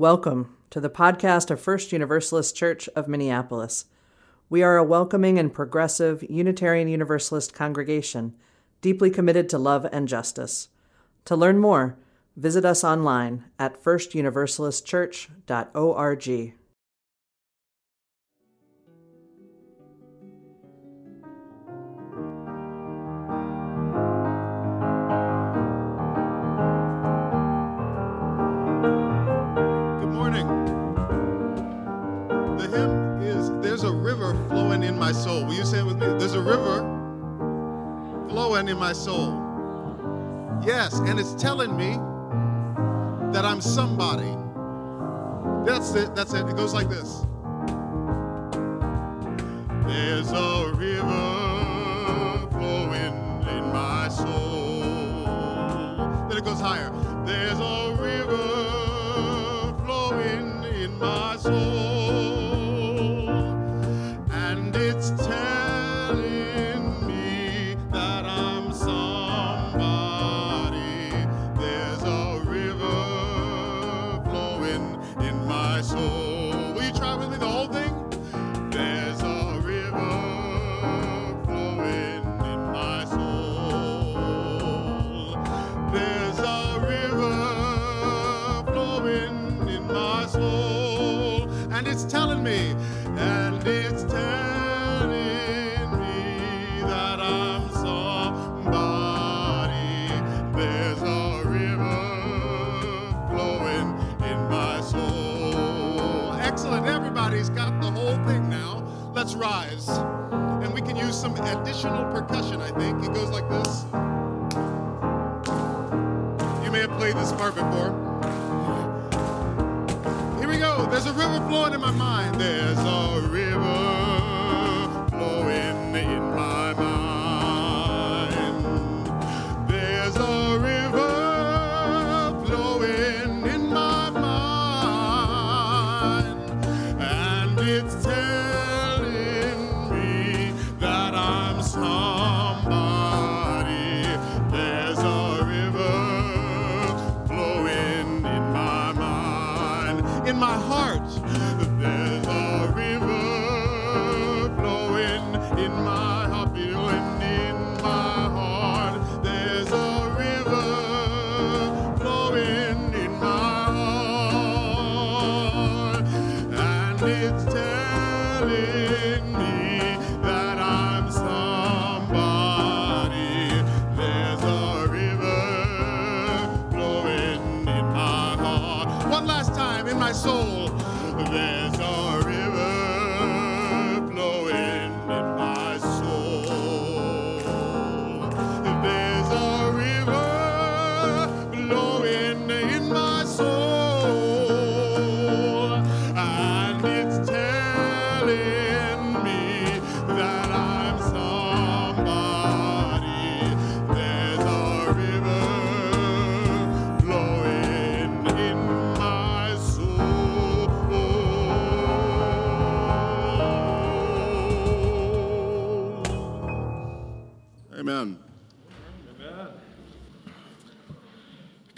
Welcome to the podcast of First Universalist Church of Minneapolis. We are a welcoming and progressive Unitarian Universalist congregation deeply committed to love and justice. To learn more, visit us online at firstuniversalistchurch.org. My Soul. Will you say it with me? There's a river flowing in my soul. Yes, and it's telling me that I'm somebody. That's it. That's it. It goes like this. There's a river flowing in my soul. Then it goes higher. There's a river additional percussion, I think. It goes like this. You may have played this part before. Here we go. There's a river flowing in my mind. There's a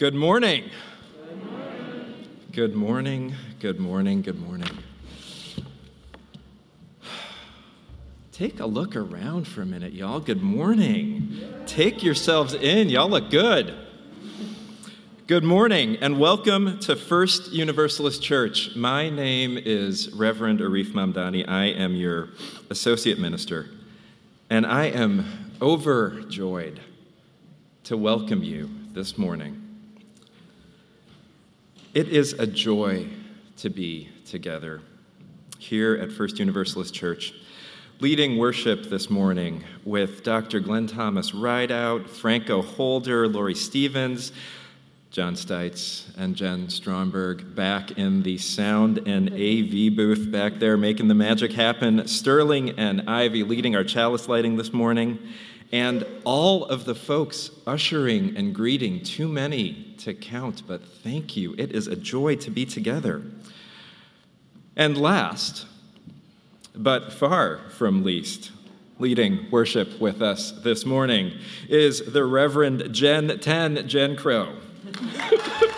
Good morning. Good morning, good morning, good morning. Take a look around for a minute, y'all. Good morning. Take yourselves in. Y'all look good. Good morning and welcome to First Universalist Church. My name is Reverend Arif Mamdani. I am your associate minister, and I am overjoyed to welcome you this morning. It is a joy to be together here at First Universalist Church, leading worship this morning with Dr. Glenn Thomas Rideout, Franco Holder, Lori Stevens, John Stites, and Jen Stromberg back in the sound and AV booth back there making the magic happen. Sterling and Ivy leading our chalice lighting this morning. And all of the folks ushering and greeting, too many to count, but thank you. It is a joy to be together. And last, but far from least, leading worship with us this morning is the Reverend Jen 10 Jen Crow.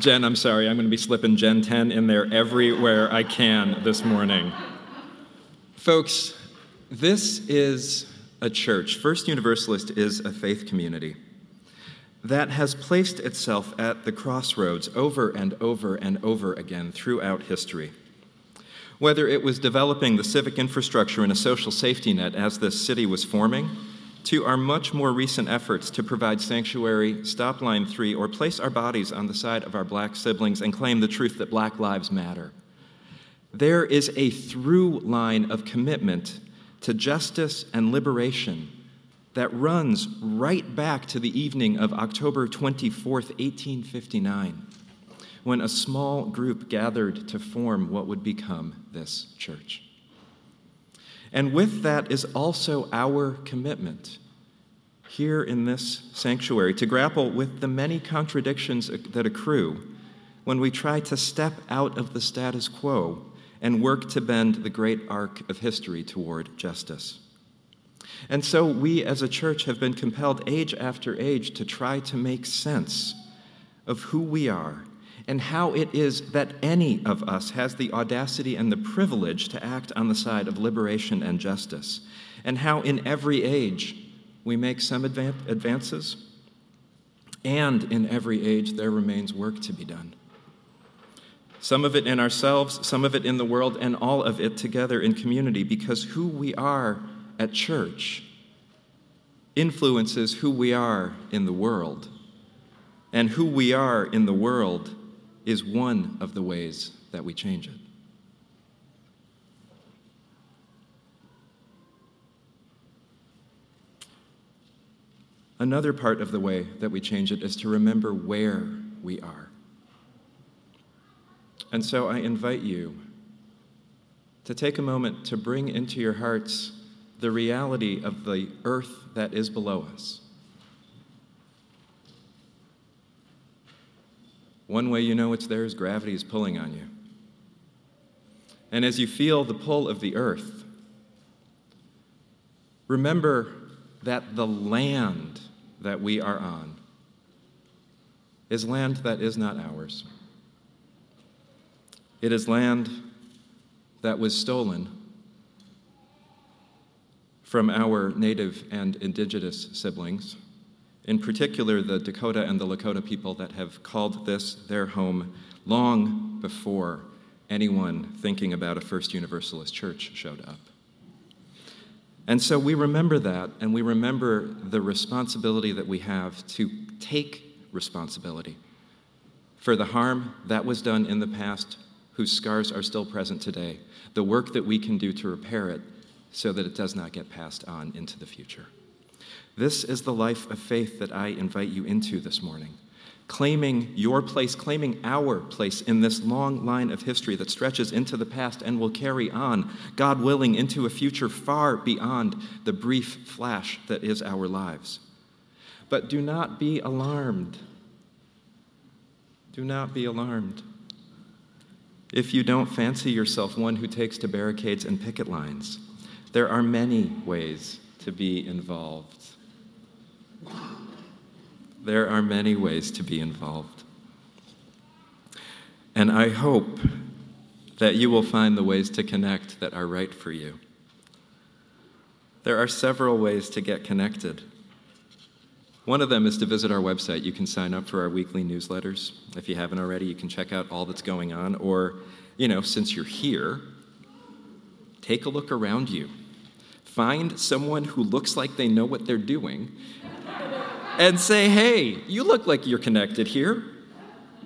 Jen, I'm sorry, I'm going to be slipping Gen 10 in there everywhere I can this morning. Folks, this is a church. First Universalist is a faith community that has placed itself at the crossroads over and over and over again throughout history. Whether it was developing the civic infrastructure and a social safety net as this city was forming, to our much more recent efforts to provide sanctuary, stop line three, or place our bodies on the side of our black siblings and claim the truth that black lives matter. There is a through line of commitment to justice and liberation that runs right back to the evening of October 24th, 1859, when a small group gathered to form what would become this church. And with that is also our commitment here in this sanctuary to grapple with the many contradictions that accrue when we try to step out of the status quo and work to bend the great arc of history toward justice. And so we as a church have been compelled age after age to try to make sense of who we are and how it is that any of us has the audacity and the privilege to act on the side of liberation and justice, and how in every age we make some advances, and in every age there remains work to be done. Some of it in ourselves, some of it in the world, and all of it together in community, because who we are at church influences who we are in the world. And who we are in the world is one of the ways that we change it. Another part of the way that we change it is to remember where we are. And so I invite you to take a moment to bring into your hearts the reality of the earth that is below us. One way you know it's there is gravity is pulling on you. And as you feel the pull of the earth, remember that the land that we are on is land that is not ours. It is land that was stolen from our native and indigenous siblings, in particular the Dakota and the Lakota people that have called this their home long before anyone thinking about a First Universalist church showed up. And so we remember that, and we remember the responsibility that we have to take responsibility for the harm that was done in the past, whose scars are still present today, the work that we can do to repair it, so that it does not get passed on into the future. This is the life of faith that I invite you into this morning. Claiming your place, claiming our place in this long line of history that stretches into the past and will carry on, God willing, into a future far beyond the brief flash that is our lives. But do not be alarmed. Do not be alarmed. If you don't fancy yourself one who takes to barricades and picket lines, there are many ways to be involved. There are many ways to be involved. And I hope that you will find the ways to connect that are right for you. There are several ways to get connected. One of them is to visit our website. You can sign up for our weekly newsletters. If you haven't already, you can check out all that's going on. Or, you know, since you're here, take a look around you. Find someone who looks like they know what they're doing and say, hey, you look like you're connected here.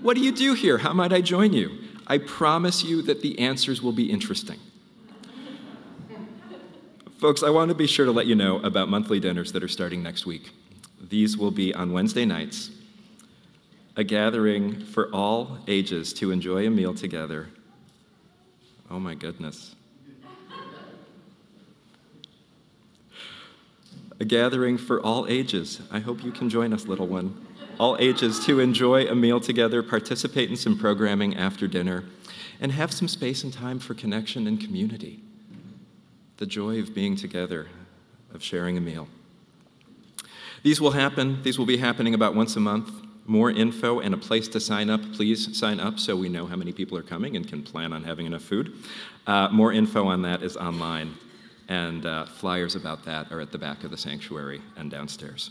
What do you do here? How might I join you? I promise you that the answers will be interesting. Folks, I want to be sure to let you know about monthly dinners that are starting next week. These will be on Wednesday nights, a gathering for all ages to enjoy a meal together. Oh my goodness. A gathering for all ages. I hope you can join us, little one. All ages to enjoy a meal together, participate in some programming after dinner, and have some space and time for connection and community. The joy of being together, of sharing a meal. These will happen, these will be happening about once a month. more info and a place to sign up, please sign up so we know how many people are coming and can plan on having enough food. Uh, more info on that is online, and uh, flyers about that are at the back of the sanctuary and downstairs.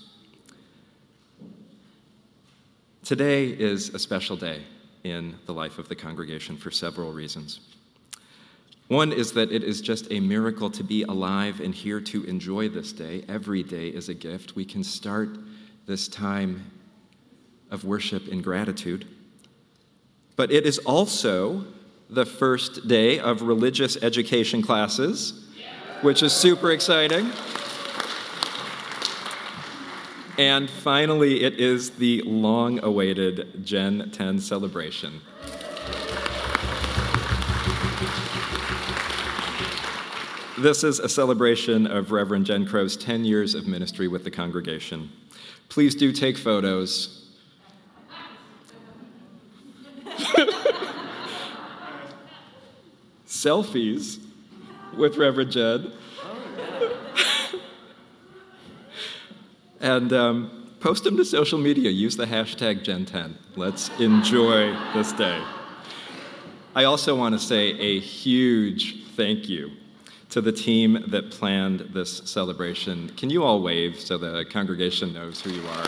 Today is a special day in the life of the congregation for several reasons. One is that it is just a miracle to be alive and here to enjoy this day. Every day is a gift. We can start this time of worship in gratitude. But it is also the first day of religious education classes, which is super exciting. And finally, it is the long awaited Gen 10 celebration. This is a celebration of Reverend Jen Crow's 10 years of ministry with the congregation. Please do take photos. Selfies with Reverend Jed. and um, post them to social media. Use the hashtag Gen10. Let's enjoy this day. I also want to say a huge thank you to the team that planned this celebration. Can you all wave so the congregation knows who you are?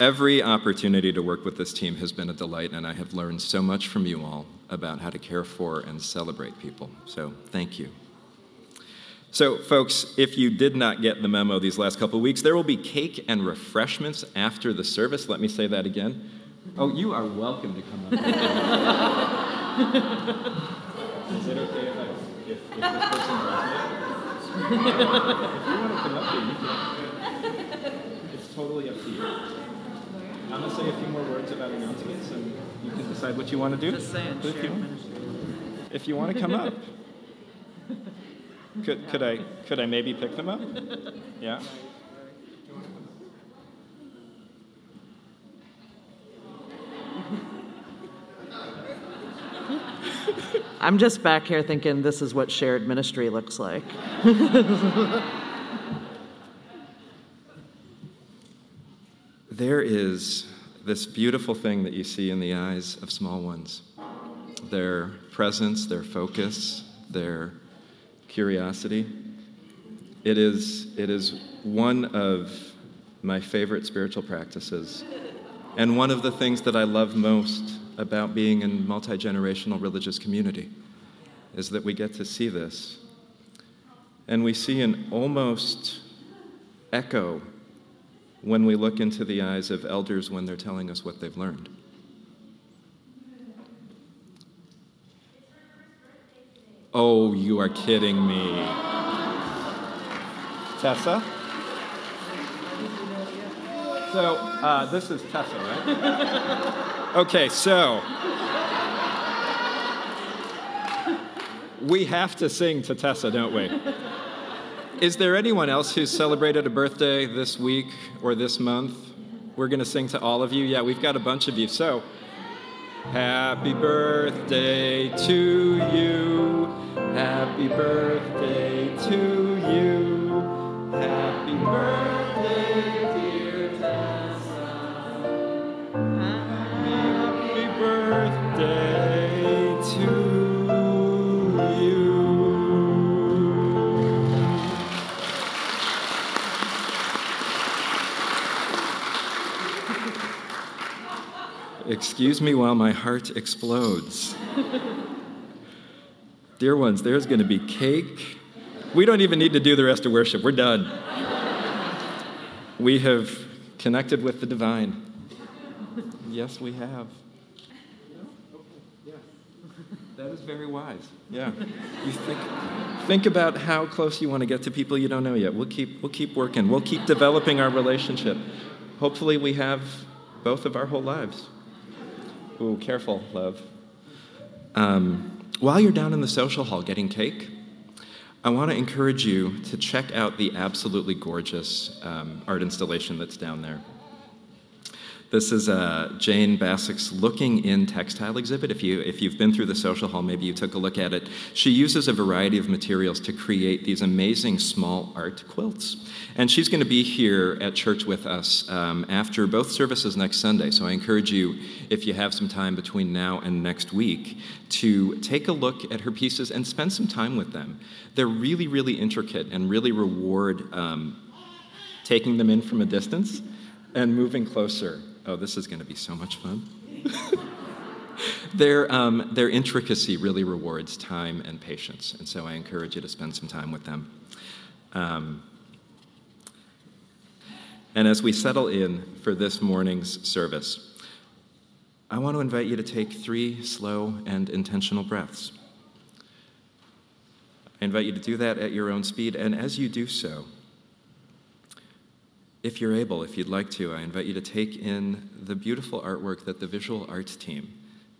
Every opportunity to work with this team has been a delight, and I have learned so much from you all about how to care for and celebrate people. So, thank you. So, folks, if you did not get the memo these last couple weeks, there will be cake and refreshments after the service. Let me say that again. Oh, you are welcome to come up. Is it okay if, I, if, if this person if you want to come up here, you can. It's totally up to you. I'm going to say a few more words about announcements, and you can decide what you want to do. Just saying, if you, if you want to come up. Could, could, I, could I maybe pick them up? Yeah? I'm just back here thinking this is what shared ministry looks like. There is this beautiful thing that you see in the eyes of small ones their presence, their focus, their curiosity. It is, it is one of my favorite spiritual practices, and one of the things that I love most about being in multi generational religious community is that we get to see this. And we see an almost echo when we look into the eyes of elders when they're telling us what they've learned. Oh, you are kidding me. Tessa? So, uh, this is Tessa, right? Okay, so. We have to sing to Tessa, don't we? Is there anyone else who's celebrated a birthday this week or this month? We're going to sing to all of you. Yeah, we've got a bunch of you. So, happy birthday to you. Happy birthday to you. Happy birthday, Excuse me while my heart explodes. Dear ones, there's going to be cake. We don't even need to do the rest of worship. We're done. We have connected with the divine. Yes, we have. That is very wise. Yeah. You think, think about how close you want to get to people you don't know yet. We'll keep, we'll keep working. We'll keep developing our relationship. Hopefully, we have both of our whole lives. Ooh, careful, love. Um, while you're down in the social hall getting cake, I want to encourage you to check out the absolutely gorgeous um, art installation that's down there. This is uh, Jane Bassick's Looking in Textile exhibit. If, you, if you've been through the social hall, maybe you took a look at it. She uses a variety of materials to create these amazing small art quilts. And she's going to be here at church with us um, after both services next Sunday. So I encourage you, if you have some time between now and next week, to take a look at her pieces and spend some time with them. They're really, really intricate and really reward um, taking them in from a distance and moving closer. Oh, this is going to be so much fun. their, um, their intricacy really rewards time and patience, and so I encourage you to spend some time with them. Um, and as we settle in for this morning's service, I want to invite you to take three slow and intentional breaths. I invite you to do that at your own speed, and as you do so, if you're able, if you'd like to, I invite you to take in the beautiful artwork that the visual arts team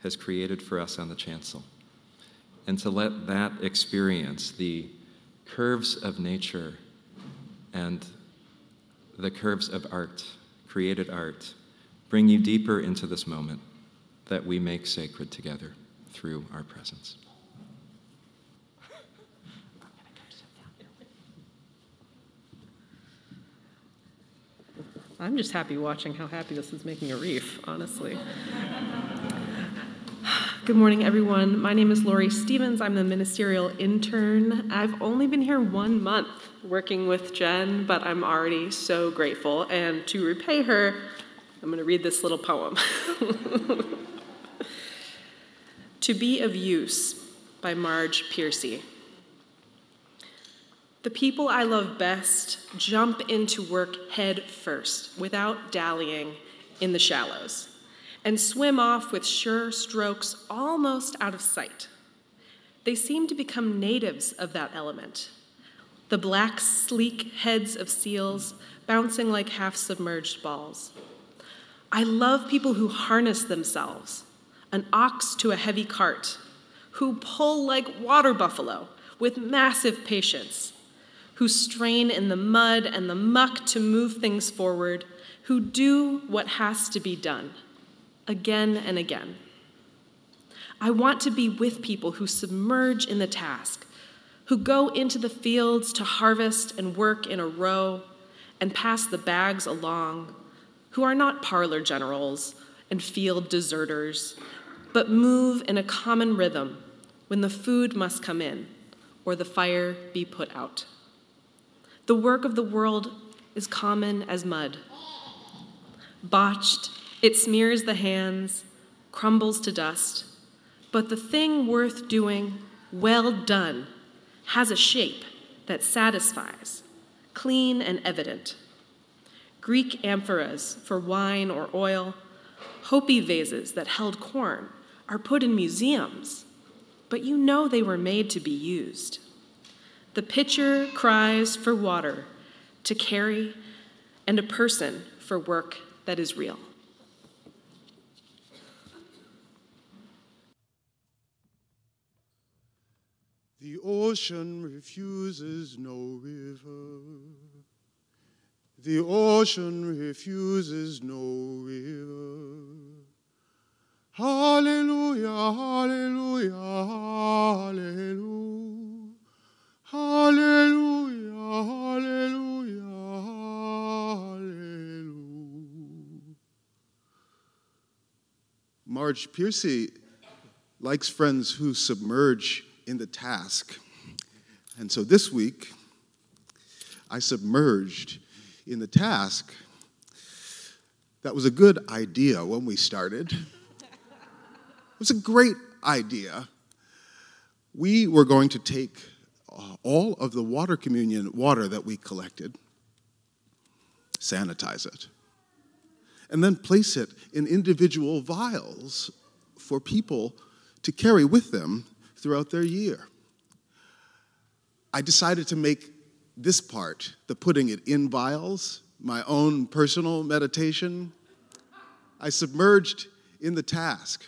has created for us on the chancel. And to let that experience, the curves of nature and the curves of art, created art, bring you deeper into this moment that we make sacred together through our presence. I'm just happy watching how happy this is making Arif, honestly. Good morning, everyone. My name is Lori Stevens. I'm the ministerial intern. I've only been here one month working with Jen, but I'm already so grateful. And to repay her, I'm going to read this little poem To Be of Use by Marge Piercy. The people I love best jump into work head first, without dallying in the shallows, and swim off with sure strokes almost out of sight. They seem to become natives of that element. The black, sleek heads of seals bouncing like half submerged balls. I love people who harness themselves, an ox to a heavy cart, who pull like water buffalo with massive patience who strain in the mud and the muck to move things forward, who do what has to be done again and again. I want to be with people who submerge in the task, who go into the fields to harvest and work in a row and pass the bags along, who are not parlor generals and field deserters, but move in a common rhythm when the food must come in or the fire be put out. The work of the world is common as mud. Botched, it smears the hands, crumbles to dust. But the thing worth doing, well done, has a shape that satisfies, clean and evident. Greek amphoras for wine or oil, Hopi vases that held corn are put in museums, but you know they were made to be used. The pitcher cries for water to carry, and a person for work that is real. The ocean refuses no river. The ocean refuses no river. Marge Piercy likes friends who submerge in the task. And so this week, I submerged in the task. That was a good idea when we started. It was a great idea. We were going to take uh, all of the water communion water that we collected, sanitize it, and then place it in individual vials for people to carry with them throughout their year. I decided to make this part, the putting it in vials, my own personal meditation. I submerged in the task.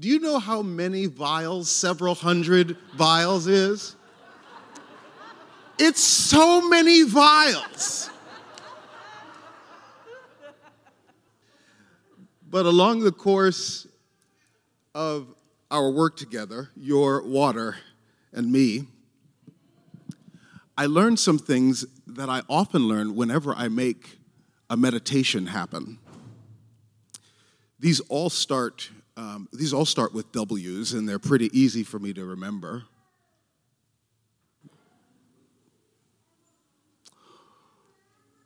Do you know how many vials, several hundred vials is? It's so many vials. But along the course of our work together, your water and me, I learned some things that I often learn whenever I make a meditation happen. These all start. Um, these all start with W's, and they're pretty easy for me to remember.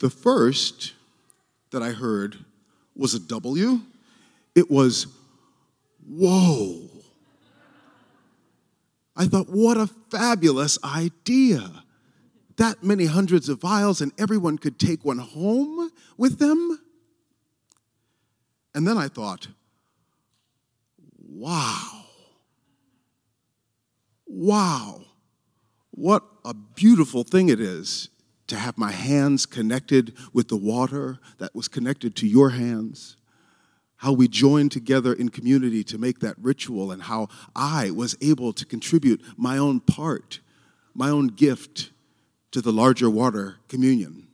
The first that I heard was a W. It was, whoa. I thought, what a fabulous idea. That many hundreds of vials, and everyone could take one home with them. And then I thought, wow. Wow. What a beautiful thing it is to have my hands connected with the water that was connected to your hands, how we joined together in community to make that ritual, and how I was able to contribute my own part, my own gift to the larger water communion.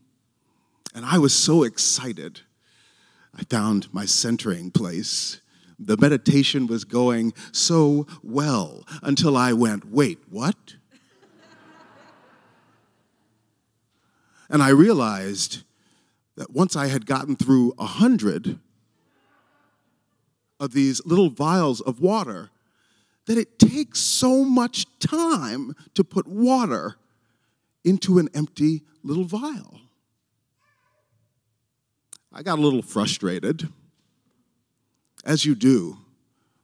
And I was so excited. I found my centering place. The meditation was going so well until I went, wait, what? And I realized that once I had gotten through a hundred of these little vials of water, that it takes so much time to put water into an empty little vial. I got a little frustrated, as you do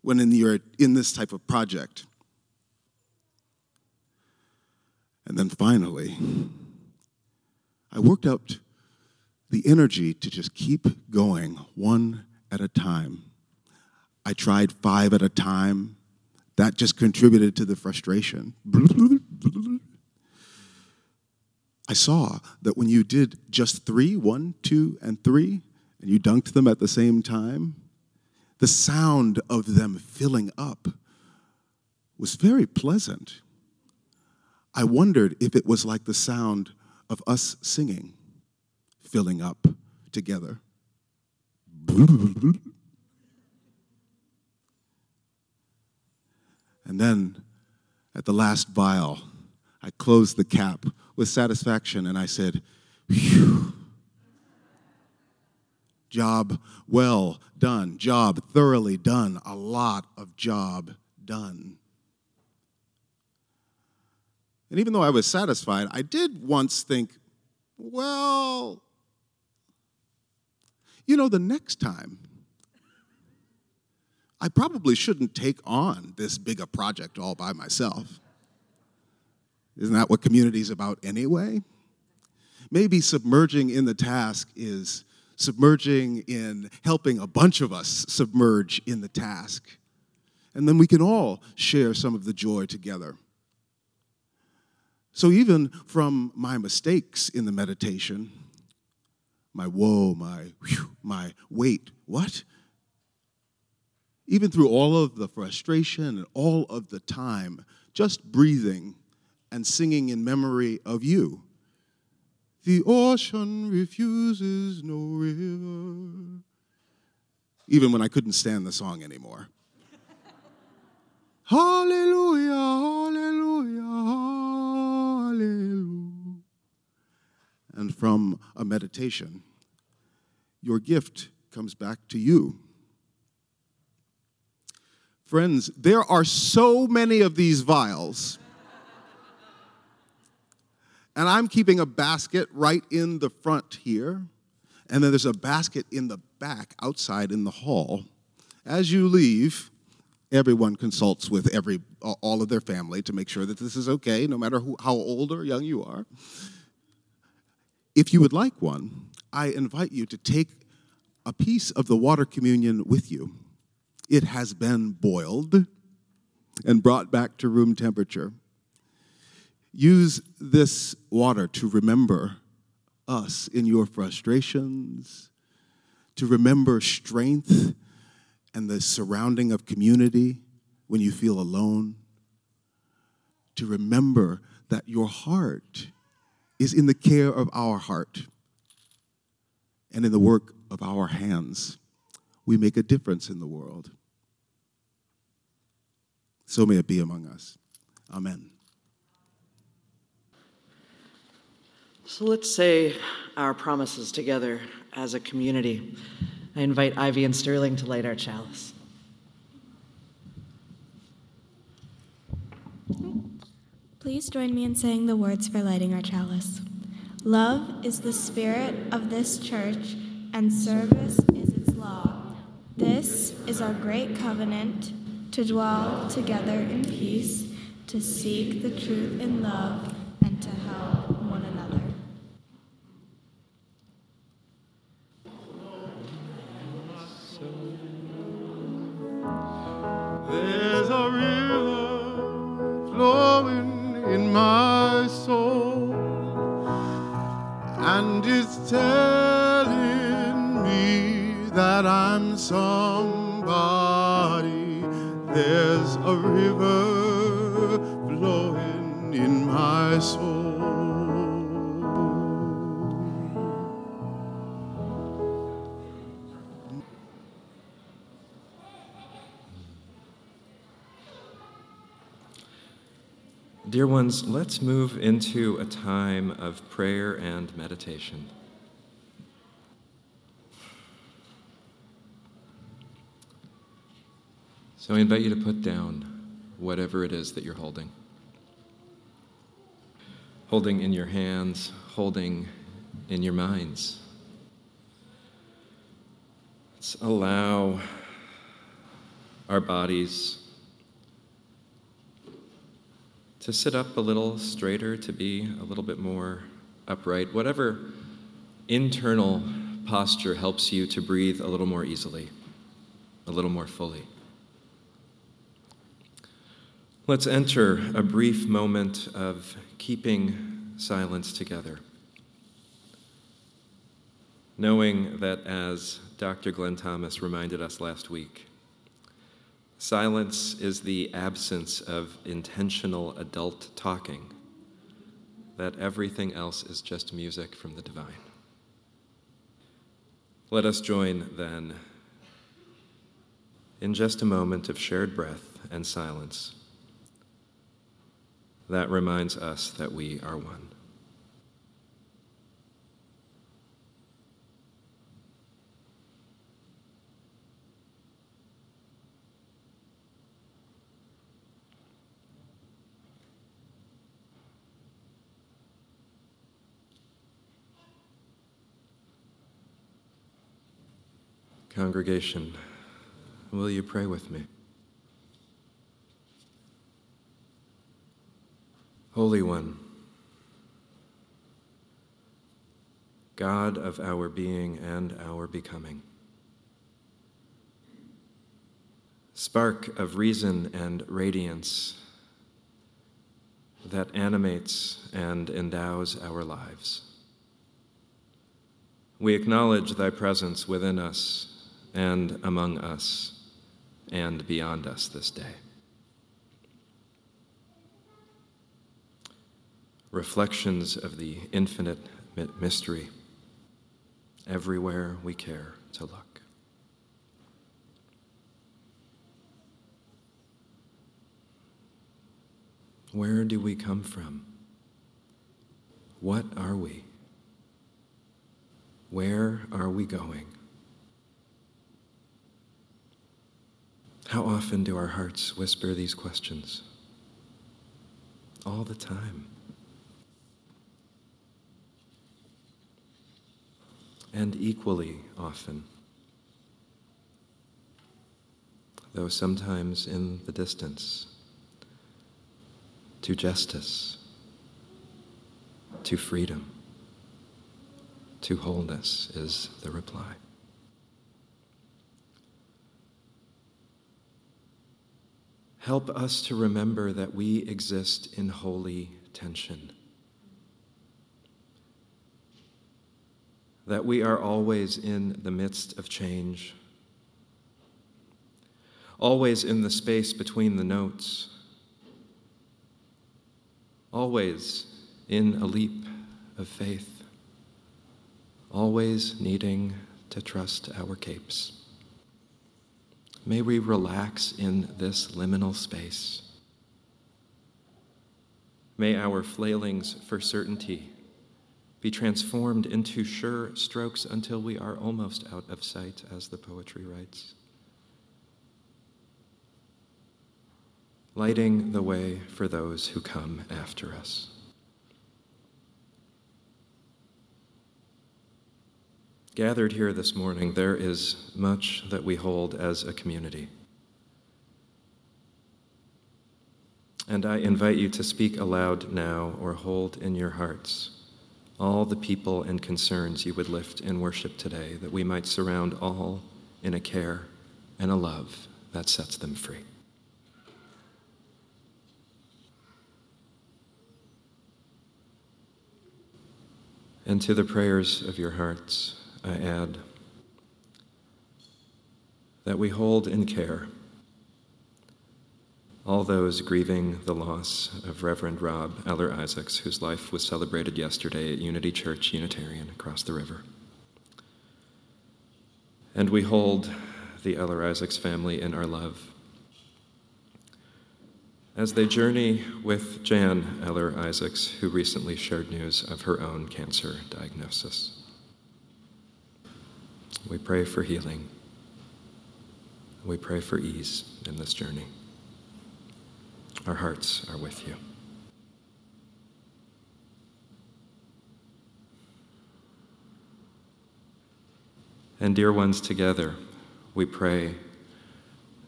when in you're in this type of project. And then finally, I worked up the energy to just keep going one at a time. I tried five at a time. That just contributed to the frustration. I saw that when you did just three, one, two, and three, and you dunked them at the same time, the sound of them filling up was very pleasant. I wondered if it was like the sound of us singing, filling up together. And then at the last vial, I closed the cap with satisfaction and I said, Phew. Job well done, job thoroughly done, a lot of job done. And even though I was satisfied, I did once think, well, you know, the next time, I probably shouldn't take on this big a project all by myself. Isn't that what community is about anyway? Maybe submerging in the task is submerging in helping a bunch of us submerge in the task. And then we can all share some of the joy together. So, even from my mistakes in the meditation, my woe, my whew, my wait, what? Even through all of the frustration and all of the time, just breathing and singing in memory of you. The ocean refuses no river. Even when I couldn't stand the song anymore. hallelujah, hallelujah, Hallelujah. And from a meditation, your gift comes back to you. Friends, there are so many of these vials. And I'm keeping a basket right in the front here. And then there's a basket in the back outside in the hall. As you leave, everyone consults with every all of their family to make sure that this is okay no matter who, how old or young you are if you would like one i invite you to take a piece of the water communion with you it has been boiled and brought back to room temperature use this water to remember us in your frustrations to remember strength and the surrounding of community when you feel alone, to remember that your heart is in the care of our heart and in the work of our hands. we make a difference in the world. So may it be among us. Amen. So let's say our promises together as a community. I invite Ivy and Sterling to light our chalice. Please join me in saying the words for lighting our chalice. Love is the spirit of this church, and service is its law. This is our great covenant to dwell together in peace, to seek the truth in love, and to help ones, let's move into a time of prayer and meditation. So I invite you to put down whatever it is that you're holding. Holding in your hands, holding in your minds. Let's allow our bodies to sit up a little straighter, to be a little bit more upright, whatever internal posture helps you to breathe a little more easily, a little more fully. Let's enter a brief moment of keeping silence together, knowing that, as Dr. Glenn Thomas reminded us last week, Silence is the absence of intentional adult talking, that everything else is just music from the divine. Let us join then in just a moment of shared breath and silence. That reminds us that we are one. Congregation, will you pray with me? Holy One, God of our being and our becoming, spark of reason and radiance that animates and endows our lives. We acknowledge thy presence within us and among us and beyond us this day. Reflections of the infinite mystery everywhere we care to look. Where do we come from? What are we? Where are we going? How often do our hearts whisper these questions? All the time. And equally often, though sometimes in the distance, to justice, to freedom, to wholeness is the reply. Help us to remember that we exist in holy tension. That we are always in the midst of change, always in the space between the notes, always in a leap of faith, always needing to trust our capes. May we relax in this liminal space. May our flailings for certainty be transformed into sure strokes until we are almost out of sight, as the poetry writes. Lighting the way for those who come after us. Gathered here this morning, there is much that we hold as a community. And I invite you to speak aloud now or hold in your hearts all the people and concerns you would lift in worship today, that we might surround all in a care and a love that sets them free. And to the prayers of your hearts, I add that we hold in care all those grieving the loss of Reverend Rob Eller Isaacs, whose life was celebrated yesterday at Unity Church Unitarian across the river. And we hold the Eller Isaacs family in our love. As they journey with Jan Eller Isaacs, who recently shared news of her own cancer diagnosis. We pray for healing. We pray for ease in this journey. Our hearts are with you. And, dear ones, together, we pray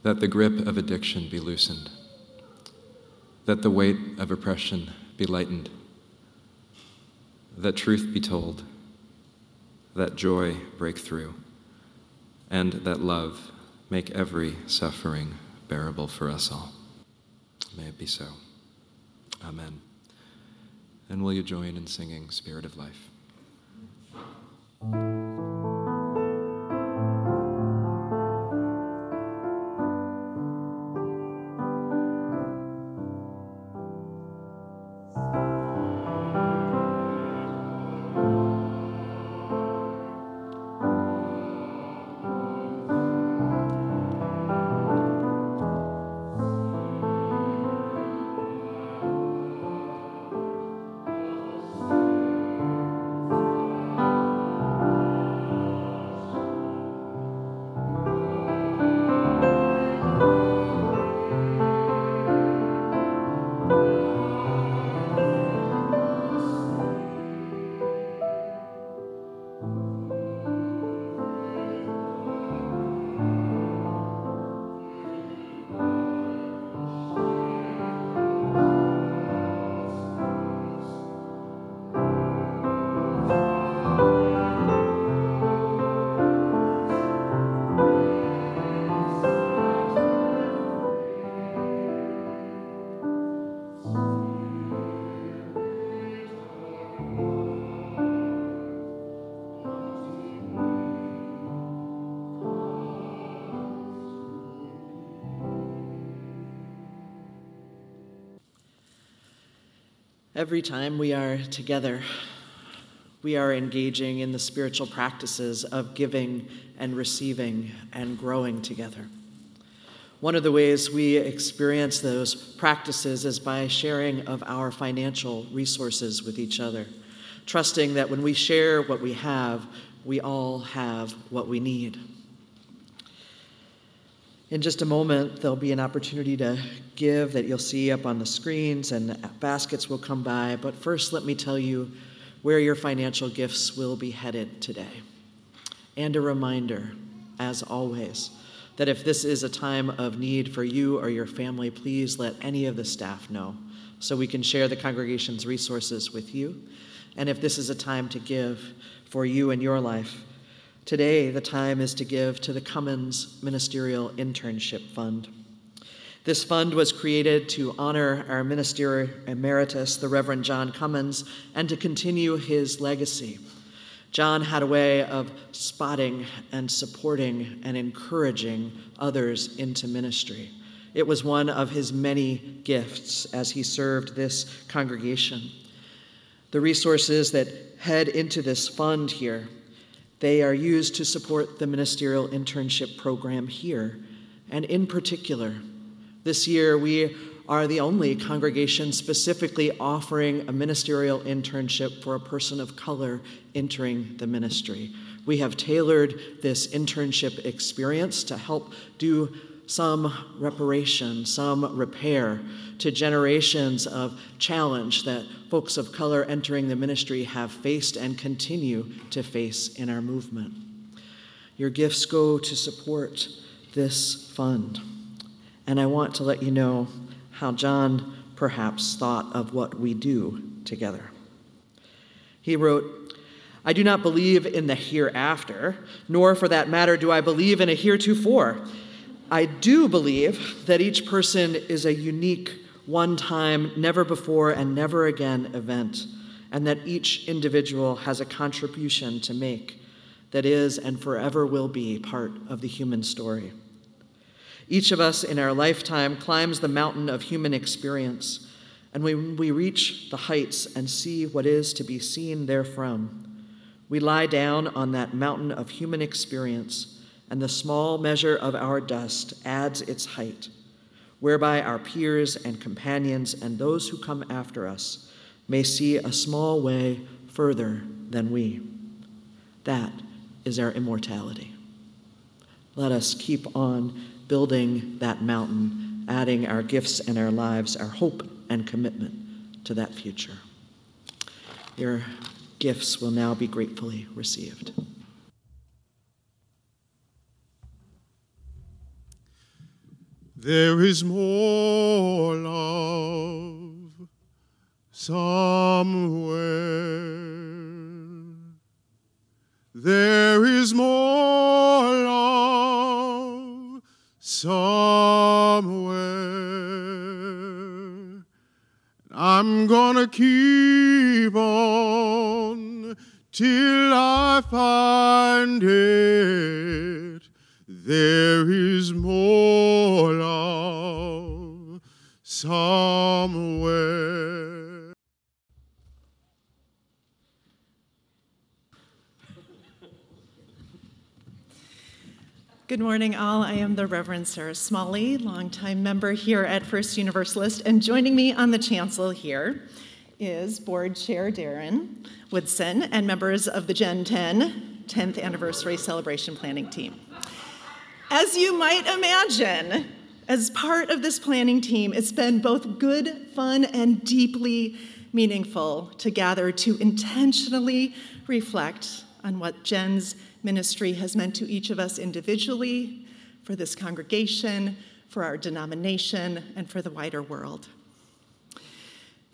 that the grip of addiction be loosened, that the weight of oppression be lightened, that truth be told, that joy break through, and that love make every suffering bearable for us all. May it be so. Amen. And will you join in singing Spirit of Life? Every time we are together, we are engaging in the spiritual practices of giving and receiving and growing together. One of the ways we experience those practices is by sharing of our financial resources with each other, trusting that when we share what we have, we all have what we need. In just a moment, there'll be an opportunity to give that you'll see up on the screens, and baskets will come by. But first, let me tell you where your financial gifts will be headed today. And a reminder, as always, that if this is a time of need for you or your family, please let any of the staff know so we can share the congregation's resources with you. And if this is a time to give for you and your life, Today, the time is to give to the Cummins Ministerial Internship Fund. This fund was created to honor our minister emeritus, the Reverend John Cummins, and to continue his legacy. John had a way of spotting and supporting and encouraging others into ministry. It was one of his many gifts as he served this congregation. The resources that head into this fund here they are used to support the ministerial internship program here And in particular, this year we are the only congregation specifically offering a ministerial internship for a person of color entering the ministry. We have tailored this internship experience to help do some reparation, some repair to generations of challenge that folks of color entering the ministry have faced and continue to face in our movement. Your gifts go to support this fund. And I want to let you know how John perhaps thought of what we do together. He wrote, I do not believe in the hereafter, nor for that matter do I believe in a heretofore. I do believe that each person is a unique, one time, never before, and never again event, and that each individual has a contribution to make that is and forever will be part of the human story. Each of us in our lifetime climbs the mountain of human experience, and when we reach the heights and see what is to be seen therefrom, we lie down on that mountain of human experience, and the small measure of our dust adds its height, whereby our peers and companions and those who come after us may see a small way further than we. That is our immortality. Let us keep on building that mountain, adding our gifts and our lives, our hope and commitment to that future. Your gifts will now be gratefully received. There is more love somewhere. There is more love somewhere. I'm gonna keep on till I find it. There is more love somewhere. Good morning, all. I am the Reverend Sarah Smalley, longtime member here at First Universalist, and joining me on the chancel here is Board Chair Darren Woodson and members of the Jen 10 10th Anniversary Celebration Planning Team. As you might imagine, as part of this planning team, it's been both good, fun, and deeply meaningful to gather to intentionally reflect on what Jen's ministry has meant to each of us individually, for this congregation, for our denomination, and for the wider world.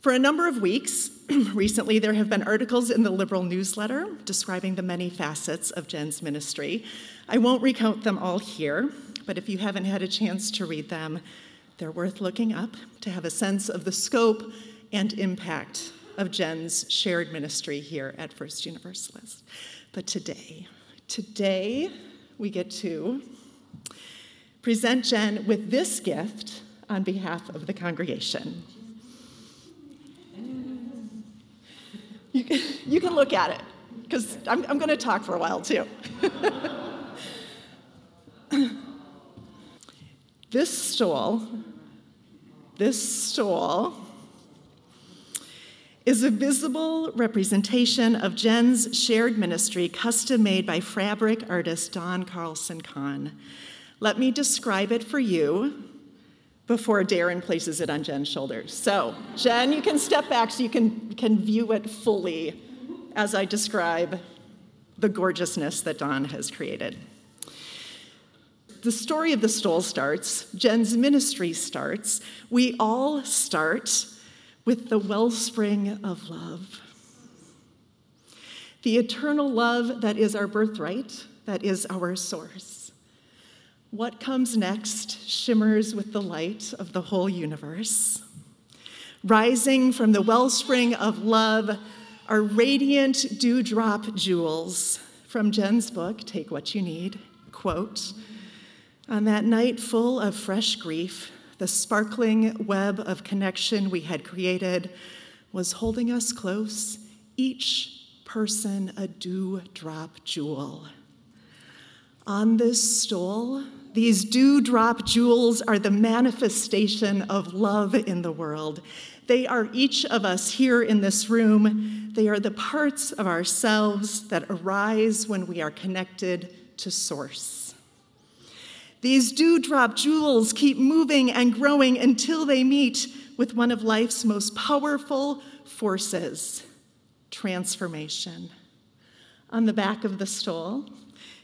For a number of weeks, recently, there have been articles in the Liberal newsletter describing the many facets of Jen's ministry. I won't recount them all here, but if you haven't had a chance to read them, they're worth looking up to have a sense of the scope and impact of Jen's shared ministry here at First Universalist. But today, today we get to present Jen with this gift on behalf of the congregation. You can, look at it, because I'm, I'm going to talk for a while too. this stole, this stole is a visible representation of Jen's shared ministry, custom made by fabric artist Don Carlson Kahn. Let me describe it for you before Darren places it on Jen's shoulders. So, Jen, you can step back so you can, can view it fully as I describe the gorgeousness that Don has created. The story of the stole starts, Jen's ministry starts. We all start with the wellspring of love. The eternal love that is our birthright, that is our source. What comes next shimmers with the light of the whole universe. Rising from the wellspring of love are radiant dewdrop jewels. From Jen's book, Take What You Need, quote, on that night full of fresh grief, the sparkling web of connection we had created was holding us close, each person a dewdrop jewel. On this stole, These dewdrop jewels are the manifestation of love in the world. They are each of us here in this room. They are the parts of ourselves that arise when we are connected to Source. These dewdrop jewels keep moving and growing until they meet with one of life's most powerful forces transformation. On the back of the stole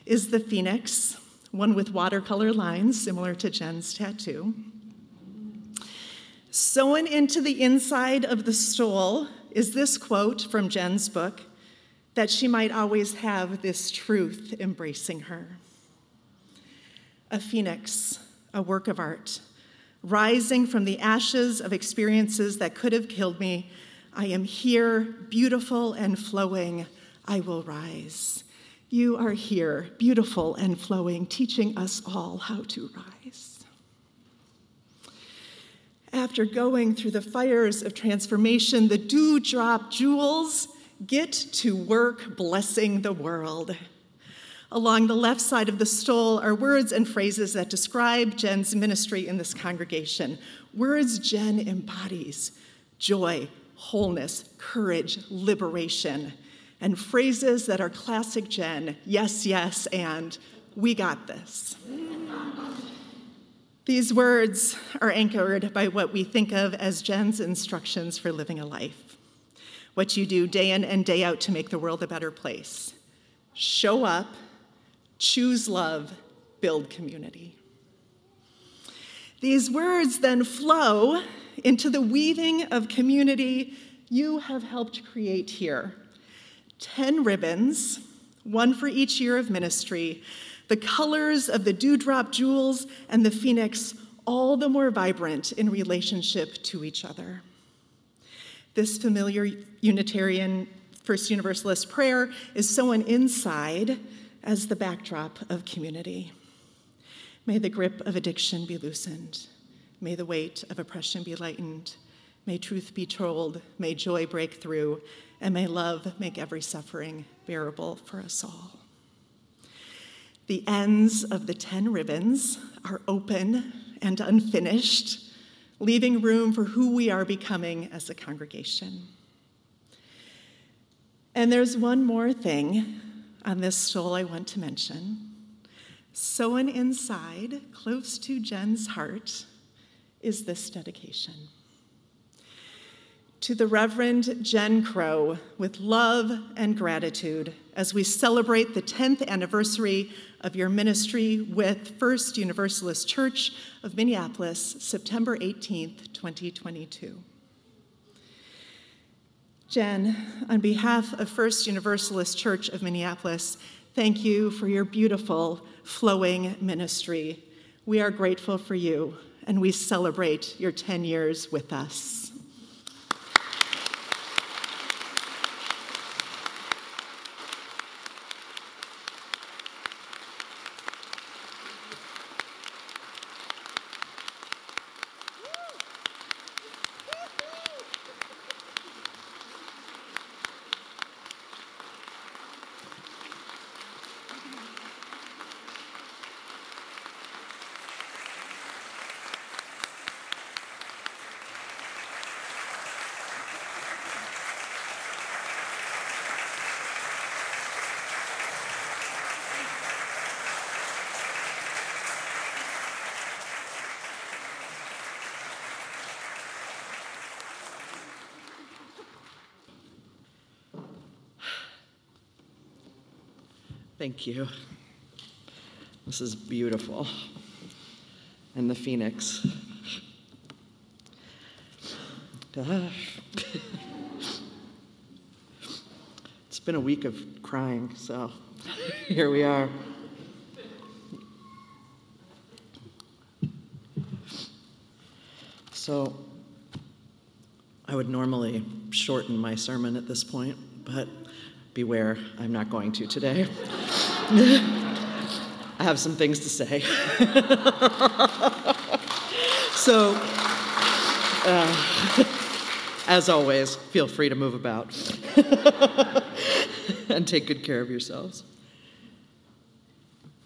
is the phoenix, one with watercolor lines similar to Jen's tattoo. Sewn into the inside of the stole is this quote from Jen's book that she might always have this truth embracing her. A phoenix, a work of art, rising from the ashes of experiences that could have killed me. I am here, beautiful and flowing. I will rise. You are here, beautiful and flowing, teaching us all how to rise. After going through the fires of transformation, the dewdrop jewels get to work blessing the world. Along the left side of the stole are words and phrases that describe Jen's ministry in this congregation. Words Jen embodies joy, wholeness, courage, liberation and phrases that are classic Jen yes, yes, and we got this. These words are anchored by what we think of as Jen's instructions for living a life. What you do day in and day out to make the world a better place. Show up, choose love, build community. These words then flow into the weaving of community you have helped create here 10 ribbons, one for each year of ministry, the colors of the dewdrop jewels and the phoenix all the more vibrant in relationship to each other. This familiar Unitarian First Universalist prayer is sewn inside as the backdrop of community. May the grip of addiction be loosened. May the weight of oppression be lightened. May truth be told. May joy break through and may love make every suffering bearable for us all. The ends of the 10 ribbons are open and unfinished, leaving room for who we are becoming as a congregation. And there's one more thing on this stole I want to mention. Sewn inside, close to Jen's heart, is this dedication to the Reverend Jen Crow with love and gratitude as we celebrate the 10th anniversary of your ministry with First Universalist Church of Minneapolis, September 18th, 2022. Jen, on behalf of First Universalist Church of Minneapolis, thank you for your beautiful, flowing ministry. We are grateful for you, and we celebrate your 10 years with us. Thank you. This is beautiful. And the phoenix. it's been a week of crying, so here we are. So, I would normally shorten my sermon at this point, but beware, I'm not going to today. I have some things to say. so, uh, as always, feel free to move about and take good care of yourselves.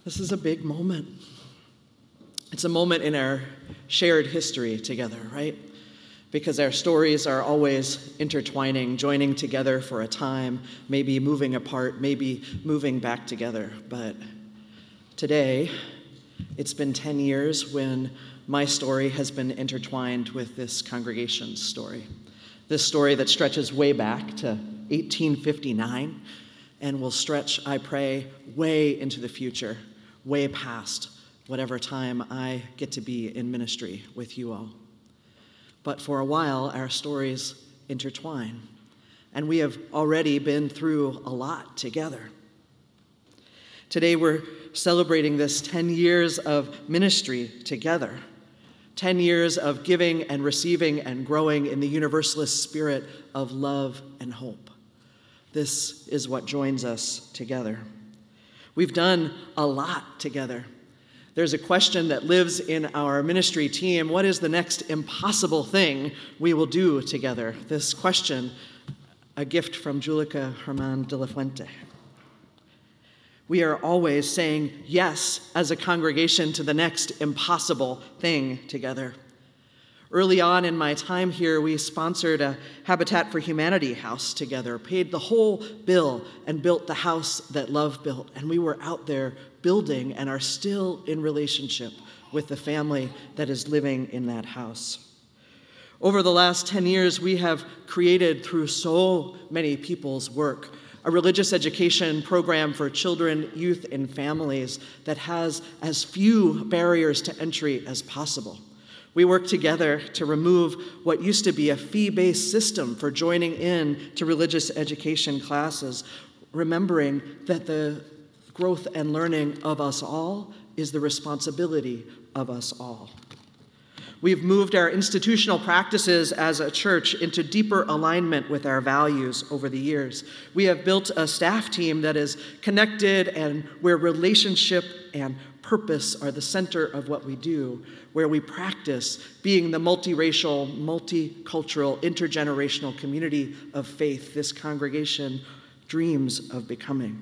This is a big moment. It's a moment in our shared history together, right? Because our stories are always intertwining, joining together for a time, maybe moving apart, maybe moving back together. But today, it's been 10 years when my story has been intertwined with this congregation's story. This story that stretches way back to 1859 and will stretch, I pray, way into the future, way past whatever time I get to be in ministry with you all. But for a while, our stories intertwine, and we have already been through a lot together. Today, we're celebrating this 10 years of ministry together, 10 years of giving and receiving and growing in the universalist spirit of love and hope. This is what joins us together. We've done a lot together. There's a question that lives in our ministry team what is the next impossible thing we will do together? This question, a gift from Julica Hermann de la Fuente. We are always saying yes as a congregation to the next impossible thing together. Early on in my time here, we sponsored a Habitat for Humanity house together, paid the whole bill, and built the house that love built. And we were out there building and are still in relationship with the family that is living in that house. Over the last 10 years, we have created through so many people's work a religious education program for children, youth, and families that has as few barriers to entry as possible. We work together to remove what used to be a fee based system for joining in to religious education classes, remembering that the growth and learning of us all is the responsibility of us all. We've moved our institutional practices as a church into deeper alignment with our values over the years. We have built a staff team that is connected and where relationship and purpose are the center of what we do, where we practice being the multiracial, multicultural, intergenerational community of faith this congregation dreams of becoming.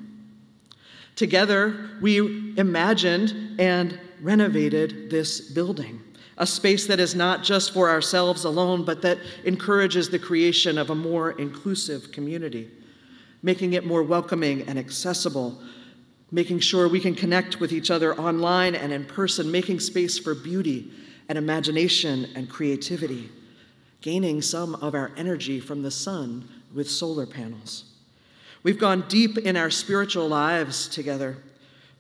Together, we imagined and renovated this building, a space that is not just for ourselves alone, but that encourages the creation of a more inclusive community, making it more welcoming and accessible making sure we can connect with each other online and in person, making space for beauty and imagination and creativity, gaining some of our energy from the sun with solar panels. We've gone deep in our spiritual lives together.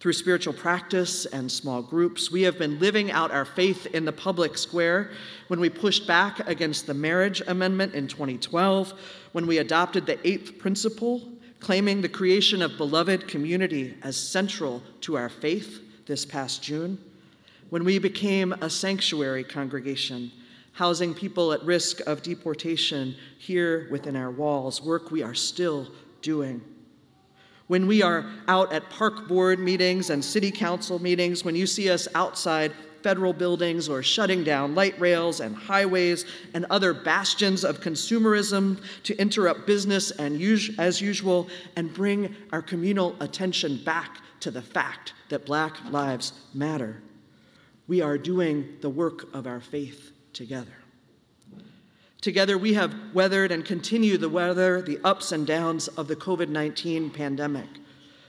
Through spiritual practice and small groups, we have been living out our faith in the public square when we pushed back against the marriage amendment in 2012, when we adopted the eighth principle claiming the creation of beloved community as central to our faith this past June, when we became a sanctuary congregation, housing people at risk of deportation here within our walls, work we are still doing. When we are out at park board meetings and city council meetings, when you see us outside federal buildings or shutting down light rails and highways and other bastions of consumerism to interrupt business and us- as usual and bring our communal attention back to the fact that Black lives matter. We are doing the work of our faith together. Together, we have weathered and continue to weather the ups and downs of the COVID 19 pandemic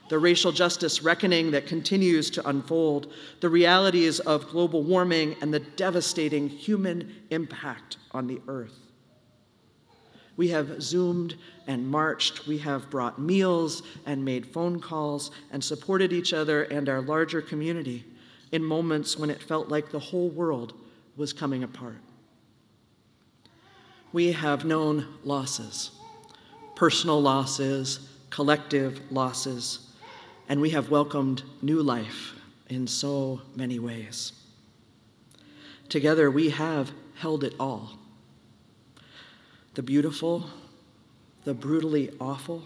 the racial justice reckoning that continues to unfold, the realities of global warming, and the devastating human impact on the earth. We have Zoomed and marched. We have brought meals and made phone calls and supported each other and our larger community in moments when it felt like the whole world was coming apart. We have known losses personal losses, collective losses and we have welcomed new life in so many ways. Together, we have held it all the beautiful, the brutally awful,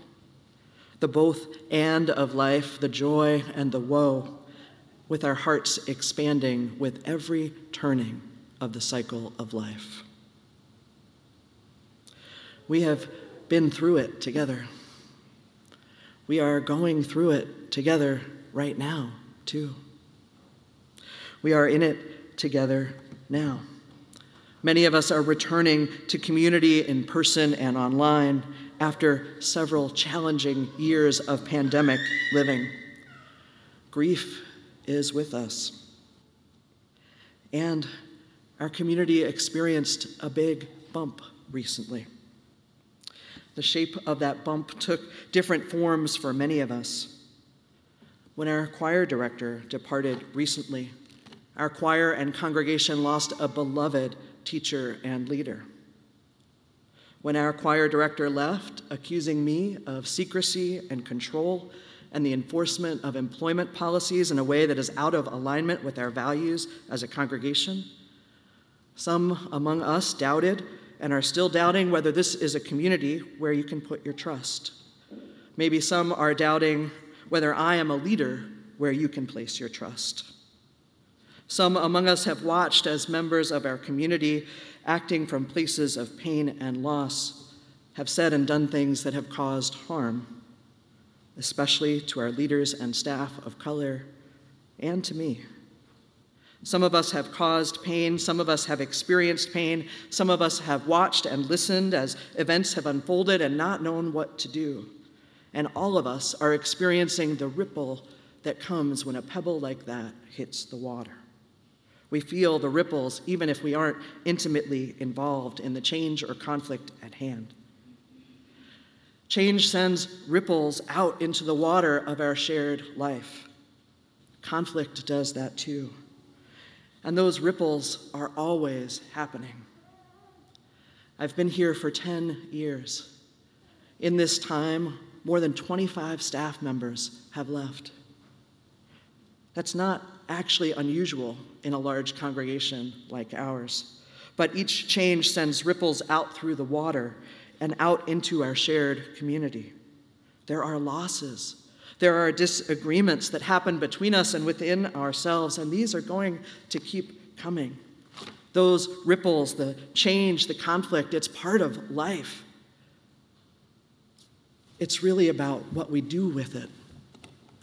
the both and of life, the joy and the woe, with our hearts expanding with every turning of the cycle of life. We have been through it together. We are going through it together right now, too. We are in it together now. Many of us are returning to community in person and online after several challenging years of pandemic living. Grief is with us. And our community experienced a big bump recently. The shape of that bump took different forms for many of us. When our choir director departed recently, our choir and congregation lost a beloved teacher and leader. When our choir director left, accusing me of secrecy and control and the enforcement of employment policies in a way that is out of alignment with our values as a congregation, some among us doubted and are still doubting whether this is a community where you can put your trust. Maybe some are doubting whether I am a leader where you can place your trust. Some among us have watched as members of our community, acting from places of pain and loss, have said and done things that have caused harm, especially to our leaders and staff of color and to me. Some of us have caused pain, some of us have experienced pain, some of us have watched and listened as events have unfolded and not known what to do. And all of us are experiencing the ripple that comes when a pebble like that hits the water. We feel the ripples even if we aren't intimately involved in the change or conflict at hand. Change sends ripples out into the water of our shared life. Conflict does that too. And those ripples are always happening. I've been here for 10 years. In this time, more than 25 staff members have left. That's not actually unusual in a large congregation like ours, but each change sends ripples out through the water and out into our shared community. There are losses there are disagreements that happen between us and within ourselves, and these are going to keep coming. Those ripples, the change, the conflict, it's part of life. It's really about what we do with it,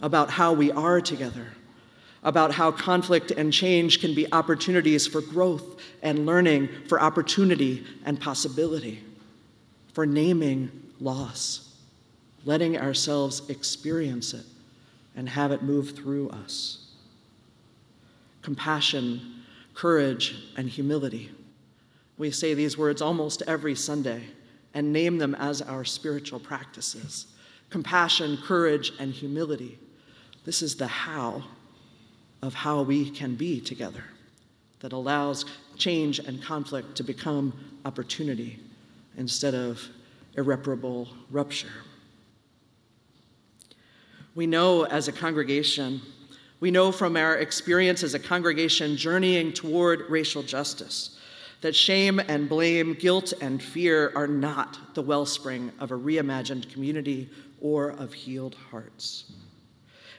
about how we are together, about how conflict and change can be opportunities for growth and learning, for opportunity and possibility, for naming loss letting ourselves experience it and have it move through us. Compassion, courage, and humility. We say these words almost every Sunday and name them as our spiritual practices. Compassion, courage, and humility. This is the how of how we can be together that allows change and conflict to become opportunity instead of irreparable rupture. We know as a congregation, we know from our experience as a congregation journeying toward racial justice that shame and blame, guilt and fear are not the wellspring of a reimagined community or of healed hearts.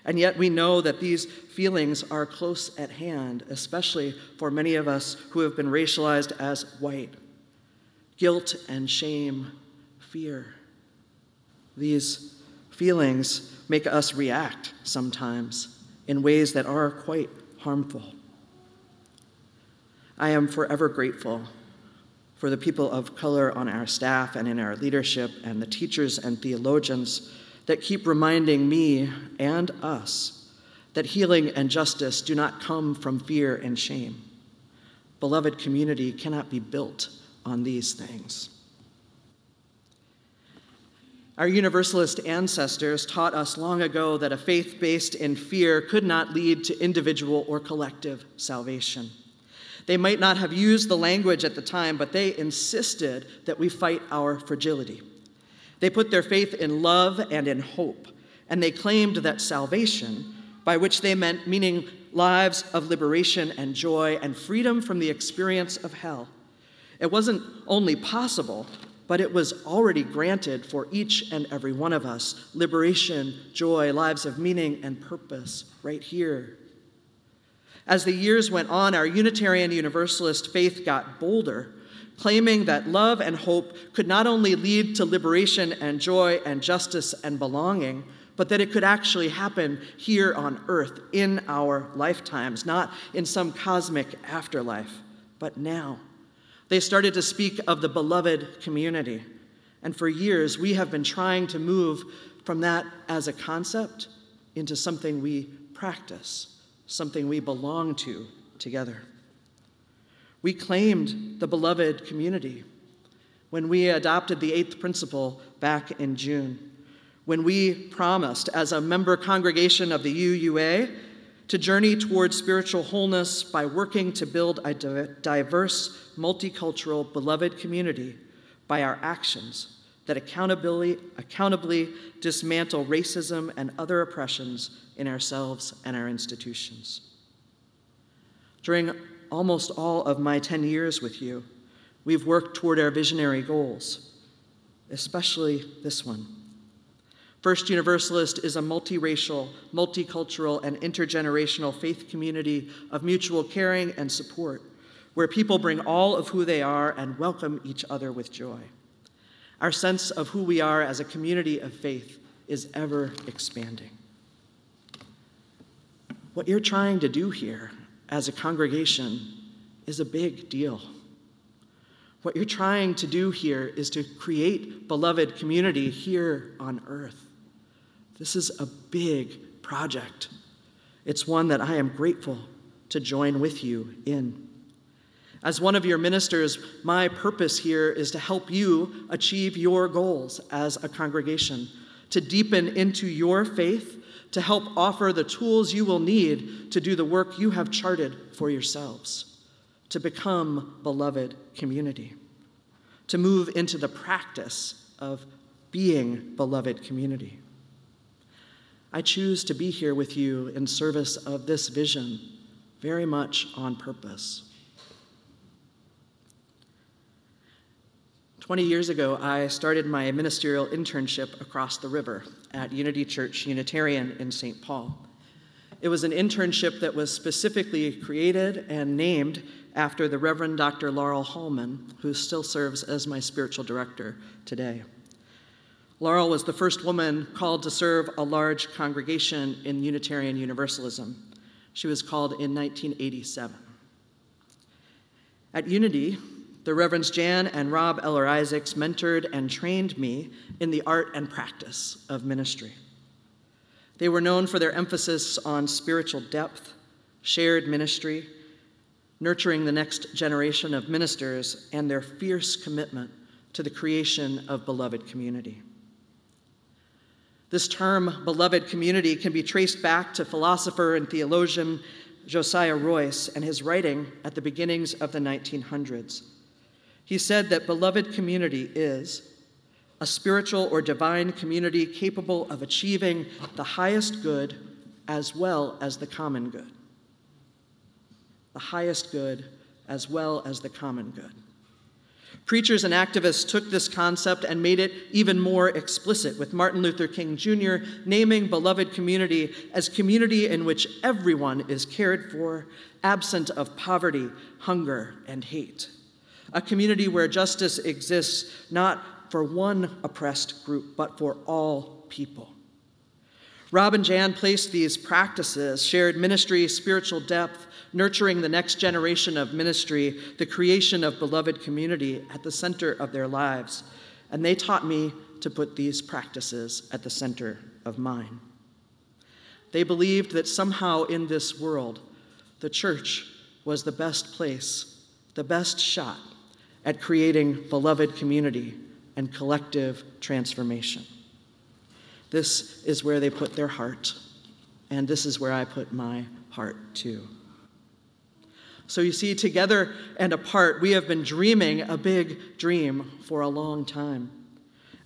And yet we know that these feelings are close at hand, especially for many of us who have been racialized as white. Guilt and shame, fear. These feelings make us react sometimes in ways that are quite harmful. I am forever grateful for the people of color on our staff and in our leadership and the teachers and theologians that keep reminding me and us that healing and justice do not come from fear and shame. Beloved community cannot be built on these things. Our Universalist ancestors taught us long ago that a faith based in fear could not lead to individual or collective salvation. They might not have used the language at the time, but they insisted that we fight our fragility. They put their faith in love and in hope, and they claimed that salvation, by which they meant meaning lives of liberation and joy and freedom from the experience of hell, it wasn't only possible, but it was already granted for each and every one of us liberation, joy, lives of meaning and purpose right here. As the years went on, our Unitarian Universalist faith got bolder, claiming that love and hope could not only lead to liberation and joy and justice and belonging, but that it could actually happen here on earth in our lifetimes, not in some cosmic afterlife, but now. They started to speak of the beloved community. And for years, we have been trying to move from that as a concept into something we practice, something we belong to together. We claimed the beloved community when we adopted the eighth principle back in June, when we promised as a member congregation of the UUA to journey towards spiritual wholeness by working to build a diverse, multicultural, beloved community by our actions that accountably, accountably dismantle racism and other oppressions in ourselves and our institutions. During almost all of my 10 years with you, we've worked toward our visionary goals, especially this one. First Universalist is a multiracial, multicultural, and intergenerational faith community of mutual caring and support, where people bring all of who they are and welcome each other with joy. Our sense of who we are as a community of faith is ever expanding. What you're trying to do here as a congregation is a big deal. What you're trying to do here is to create beloved community here on earth. This is a big project. It's one that I am grateful to join with you in. As one of your ministers, my purpose here is to help you achieve your goals as a congregation, to deepen into your faith to help offer the tools you will need to do the work you have charted for yourselves, to become beloved community, to move into the practice of being beloved community. I choose to be here with you in service of this vision very much on purpose. 20 years ago, I started my ministerial internship across the river at Unity Church Unitarian in St. Paul. It was an internship that was specifically created and named after the Reverend Dr. Laurel Hallman, who still serves as my spiritual director today. Laurel was the first woman called to serve a large congregation in Unitarian Universalism. She was called in 1987. At Unity, the Reverends Jan and Rob Eller Isaacs mentored and trained me in the art and practice of ministry. They were known for their emphasis on spiritual depth, shared ministry, nurturing the next generation of ministers, and their fierce commitment to the creation of beloved community. This term, beloved community, can be traced back to philosopher and theologian Josiah Royce and his writing at the beginnings of the 1900s. He said that beloved community is a spiritual or divine community capable of achieving the highest good as well as the common good. The highest good as well as the common good. Preachers and activists took this concept and made it even more explicit, with Martin Luther King Jr. naming beloved community as community in which everyone is cared for, absent of poverty, hunger, and hate a community where justice exists not for one oppressed group, but for all people. Rob and Jan placed these practices, shared ministry, spiritual depth, nurturing the next generation of ministry, the creation of beloved community at the center of their lives. And they taught me to put these practices at the center of mine. They believed that somehow in this world, the church was the best place, the best shot at creating beloved community and collective transformation. This is where they put their heart, and this is where I put my heart too. So you see, together and apart, we have been dreaming a big dream for a long time.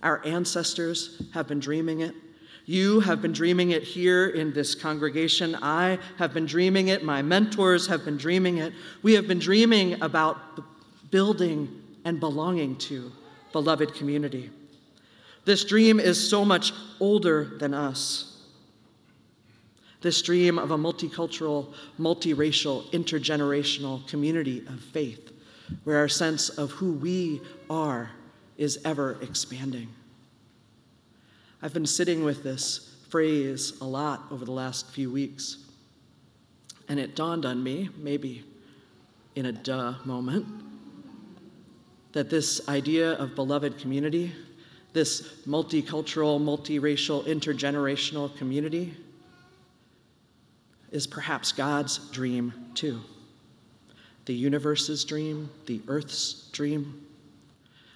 Our ancestors have been dreaming it. You have been dreaming it here in this congregation. I have been dreaming it. My mentors have been dreaming it. We have been dreaming about building and belonging to beloved community. This dream is so much older than us. This dream of a multicultural, multiracial, intergenerational community of faith, where our sense of who we are is ever expanding. I've been sitting with this phrase a lot over the last few weeks. And it dawned on me, maybe in a duh moment, that this idea of beloved community, this multicultural, multiracial, intergenerational community, is perhaps God's dream too. The universe's dream, the earth's dream.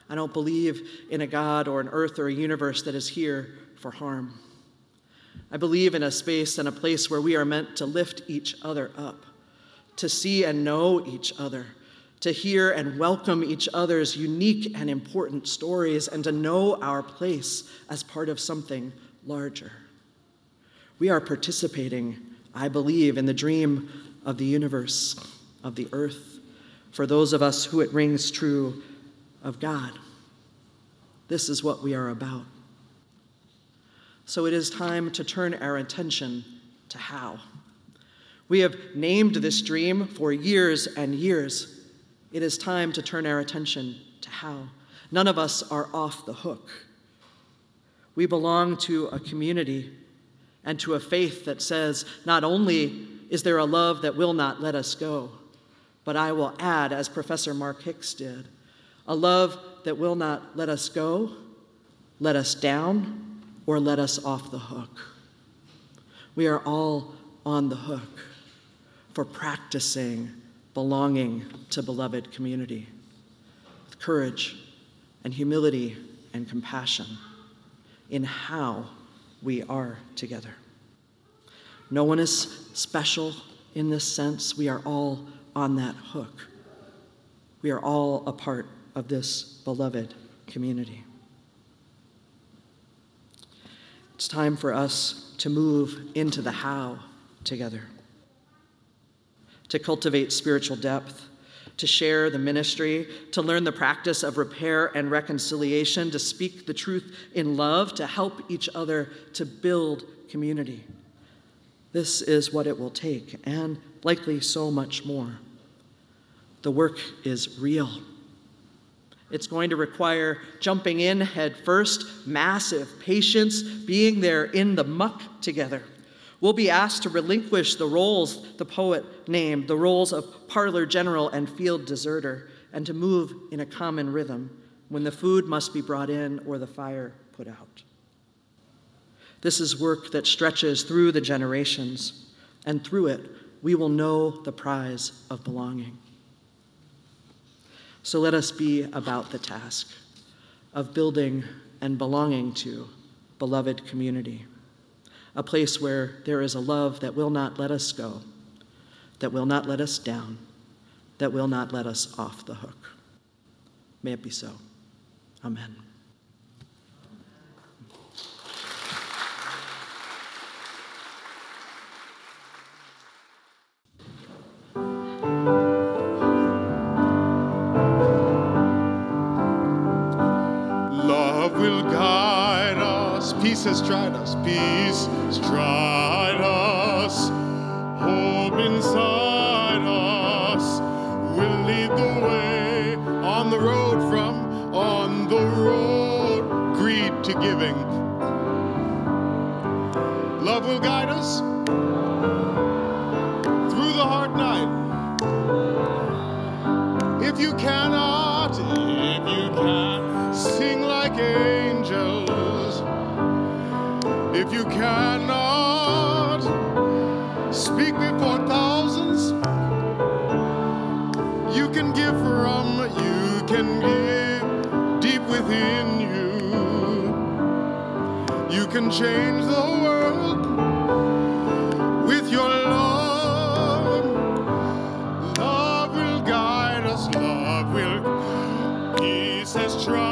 I don't believe in a God or an earth or a universe that is here for harm. I believe in a space and a place where we are meant to lift each other up, to see and know each other, to hear and welcome each other's unique and important stories, and to know our place as part of something larger. We are participating, I believe, in the dream of the universe, of the earth, for those of us who it rings true of God. This is what we are about. So it is time to turn our attention to how. We have named this dream for years and years. It is time to turn our attention to how. None of us are off the hook. We belong to a community and to a faith that says not only is there a love that will not let us go, but I will add, as Professor Mark Hicks did, a love that will not let us go, let us down, or let us off the hook. We are all on the hook for practicing belonging to beloved community with courage and humility and compassion in how we are together. No one is special in this sense. We are all on that hook. We are all a part of this beloved community. It's time for us to move into the how together, to cultivate spiritual depth, to share the ministry, to learn the practice of repair and reconciliation, to speak the truth in love, to help each other to build community. This is what it will take, and likely so much more. The work is real. It's going to require jumping in head first, massive patience, being there in the muck together. We'll be asked to relinquish the roles the poet named, the roles of parlor general and field deserter, and to move in a common rhythm when the food must be brought in or the fire put out. This is work that stretches through the generations, and through it, we will know the prize of belonging. So let us be about the task of building and belonging to beloved community, a place where there is a love that will not let us go, that will not let us down, that will not let us off the hook. May it be so. Amen. Peace has tried us. Peace has tried us. Hope inside us will lead the way on the road from on the road. Greed to giving. Love will guide can change the world with your love. Love will guide us, love will. Peace has tried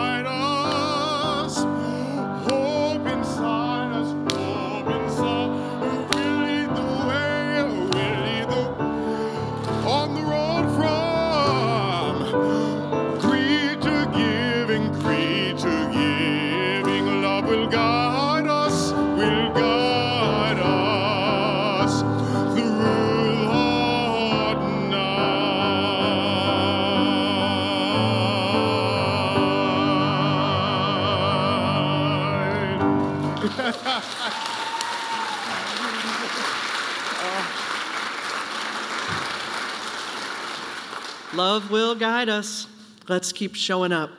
Love will guide us. Let's keep showing up,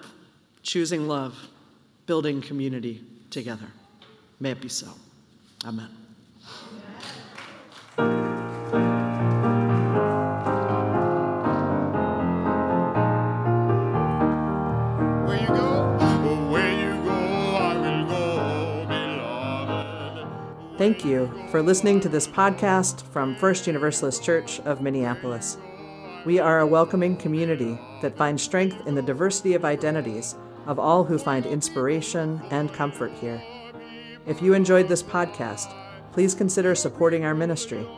choosing love, building community together. May it be so. Amen. Where you go, oh, where you go, I will go, beloved. Thank you for listening to this podcast from First Universalist Church of Minneapolis. We are a welcoming community that finds strength in the diversity of identities of all who find inspiration and comfort here. If you enjoyed this podcast, please consider supporting our ministry.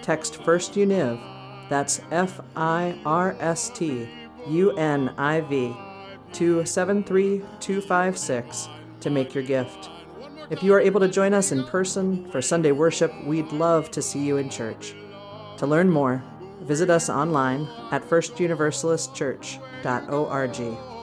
Text First Univ, that's F I R S T U N I V, to 73256 to make your gift. If you are able to join us in person for Sunday worship, we'd love to see you in church. To learn more, visit us online at firstuniversalistchurch.org.